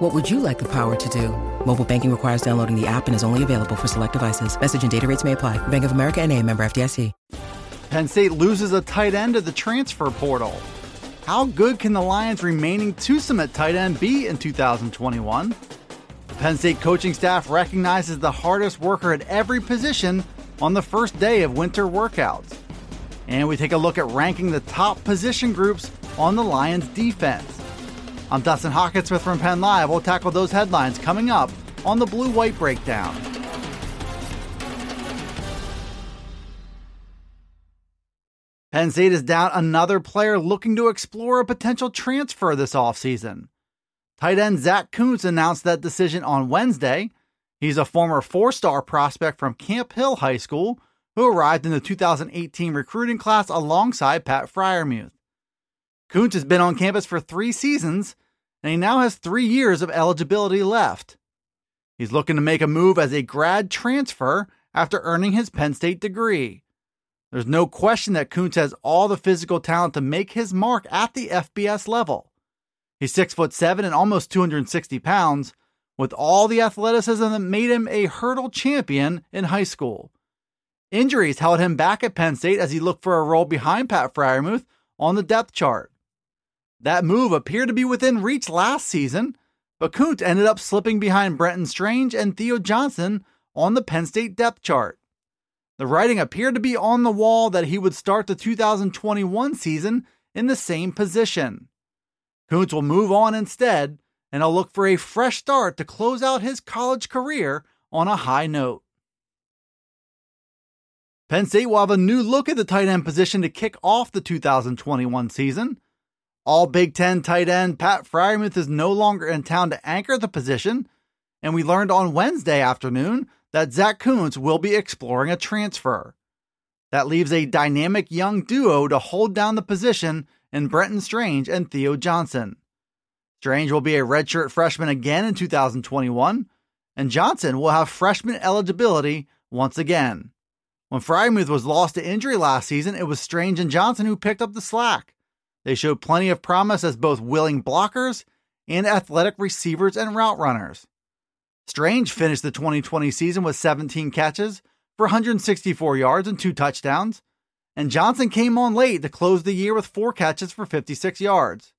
What would you like the power to do? Mobile banking requires downloading the app and is only available for select devices. Message and data rates may apply. Bank of America and a member FDIC. Penn State loses a tight end to the transfer portal. How good can the Lions' remaining twosome at tight end be in 2021? The Penn State coaching staff recognizes the hardest worker at every position on the first day of winter workouts. And we take a look at ranking the top position groups on the Lions' defense. I'm Dustin Hockensmith from Penn Live. We'll tackle those headlines coming up on the Blue White Breakdown. Penn State is down another player looking to explore a potential transfer this offseason. Tight end Zack Kuntz announced that decision on Wednesday. He's a former four star prospect from Camp Hill High School who arrived in the 2018 recruiting class alongside Pat Freiermuth. Kuntz has been on campus for three seasons, and he now has three years of eligibility left. He's looking to make a move as a grad transfer after earning his Penn State degree. There's no question that Kuntz has all the physical talent to make his mark at the FBS level. He's six foot seven and almost 260 pounds, with all the athleticism that made him a hurdle champion in high school. Injuries held him back at Penn State as he looked for a role behind Pat Freiermuth on the depth chart. That move appeared to be within reach last season, but Kuntz ended up slipping behind Brenton Strange and Theo Johnson on the Penn State depth chart. The writing appeared to be on the wall that he would start the 2021 season in the same position. Kuntz will move on instead, and he'll look for a fresh start to close out his college career on a high note. Penn State will have a new look at the tight end position to kick off the 2021 season. All Big Ten tight end Pat Freiermuth is no longer in town to anchor the position, and we learned on Wednesday afternoon that Zack Kuntz will be exploring a transfer. That leaves a dynamic young duo to hold down the position in Brenton Strange and Theo Johnson. Strange will be a redshirt freshman again in 2021, and Johnson will have freshman eligibility once again. When Freiermuth was lost to injury last season, it was Strange and Johnson who picked up the slack. They showed plenty of promise as both willing blockers and athletic receivers and route runners. Strange finished the 2020 season with 17 catches for 164 yards and two touchdowns, and Johnson came on late to close the year with four catches for 56 yards.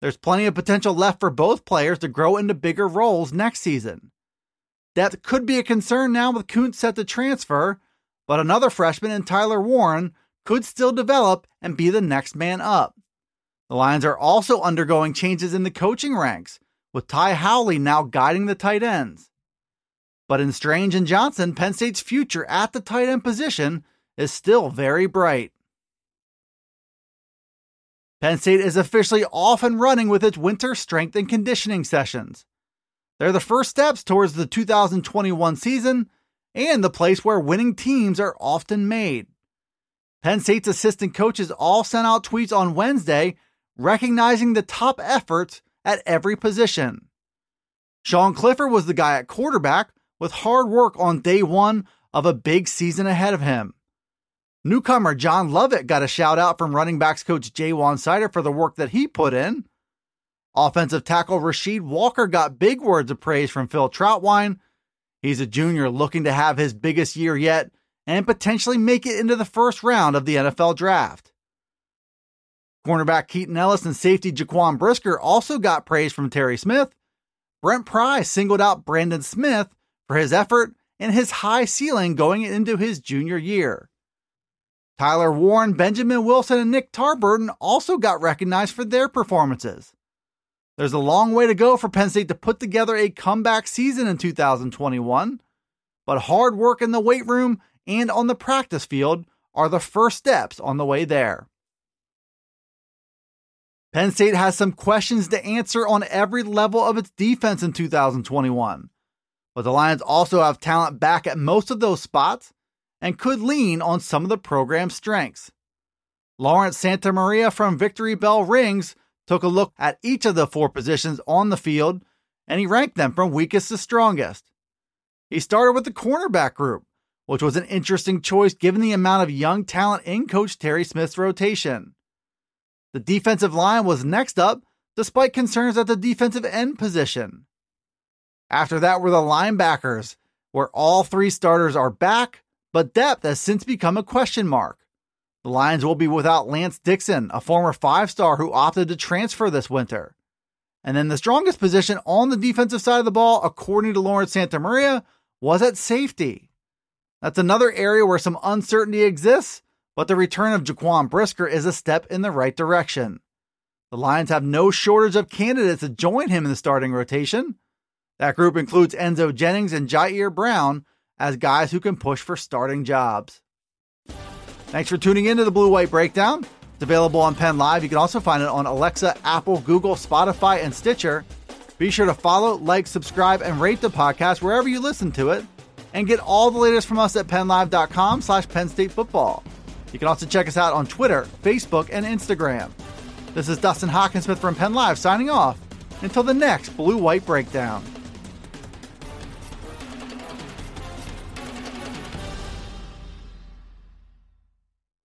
There's plenty of potential left for both players to grow into bigger roles next season. That could be a concern now with Kuntz set to transfer, but another freshman in Tyler Warren could still develop and be the next man up. The Lions are also undergoing changes in the coaching ranks, with Ty Howley now guiding the tight ends. But in Strange and Johnson, Penn State's future at the tight end position is still very bright. Penn State is officially off and running with its winter strength and conditioning sessions. They're the first steps towards the 2021 season and the place where winning teams are often made. Penn State's assistant coaches all sent out tweets on Wednesday recognizing the top efforts at every position. Sean Clifford was the guy at quarterback with hard work on day one of a big season ahead of him. Newcomer John Lovett got a shout out from running backs coach Ja'Juan Seider for the work that he put in. Offensive tackle Rasheed Walker got big words of praise from Phil Trautwein. He's a junior looking to have his biggest year yet and potentially make it into the first round of the NFL draft. Cornerback Keaton Ellis and safety Jaquan Brisker also got praise from Terry Smith. Brent Pry singled out Brandon Smith for his effort and his high ceiling going into his junior year. Tyler Warren, Benjamin Wilson, and Nick Tarburton also got recognized for their performances. There's a long way to go for Penn State to put together a comeback season in 2021, but hard work in the weight room and on the practice field are the first steps on the way there. Penn State has some questions to answer on every level of its defense in 2021. But the Lions also have talent back at most of those spots, and could lean on some of the program's strengths. Lawrence Santamaria from Victory Bell Rings took a look at each of the four positions on the field and he ranked them from weakest to strongest. He started with the cornerback group, which was an interesting choice given the amount of young talent in Coach Terry Smith's rotation. The defensive line was next up, despite concerns at the defensive end position. After that were the linebackers, where all three starters are back, but depth has since become a question mark. The Lions will be without Lance Dixon, a former five star who opted to transfer this winter. And then the strongest position on the defensive side of the ball, according to Lawrence Santamaria, was at safety. That's another area where some uncertainty exists, but the return of Jaquan Brisker is a step in the right direction. The Lions have no shortage of candidates to join him in the starting rotation. That group includes Enzo Jennings and Ji'Ayir Brown as guys who can push for starting jobs. Thanks for tuning in to the Blue White Breakdown. It's available on Penn Live. You can also find it on Alexa, Apple, Google, Spotify, and Stitcher. Be sure to follow, like, subscribe, and rate the podcast wherever you listen to it. And get all the latest from us at PennLive.com slash Penn State Football. You can also check us out on Twitter, Facebook, and Instagram. This is Dustin Hockensmith from Penn Live signing off until the next Blue White Breakdown.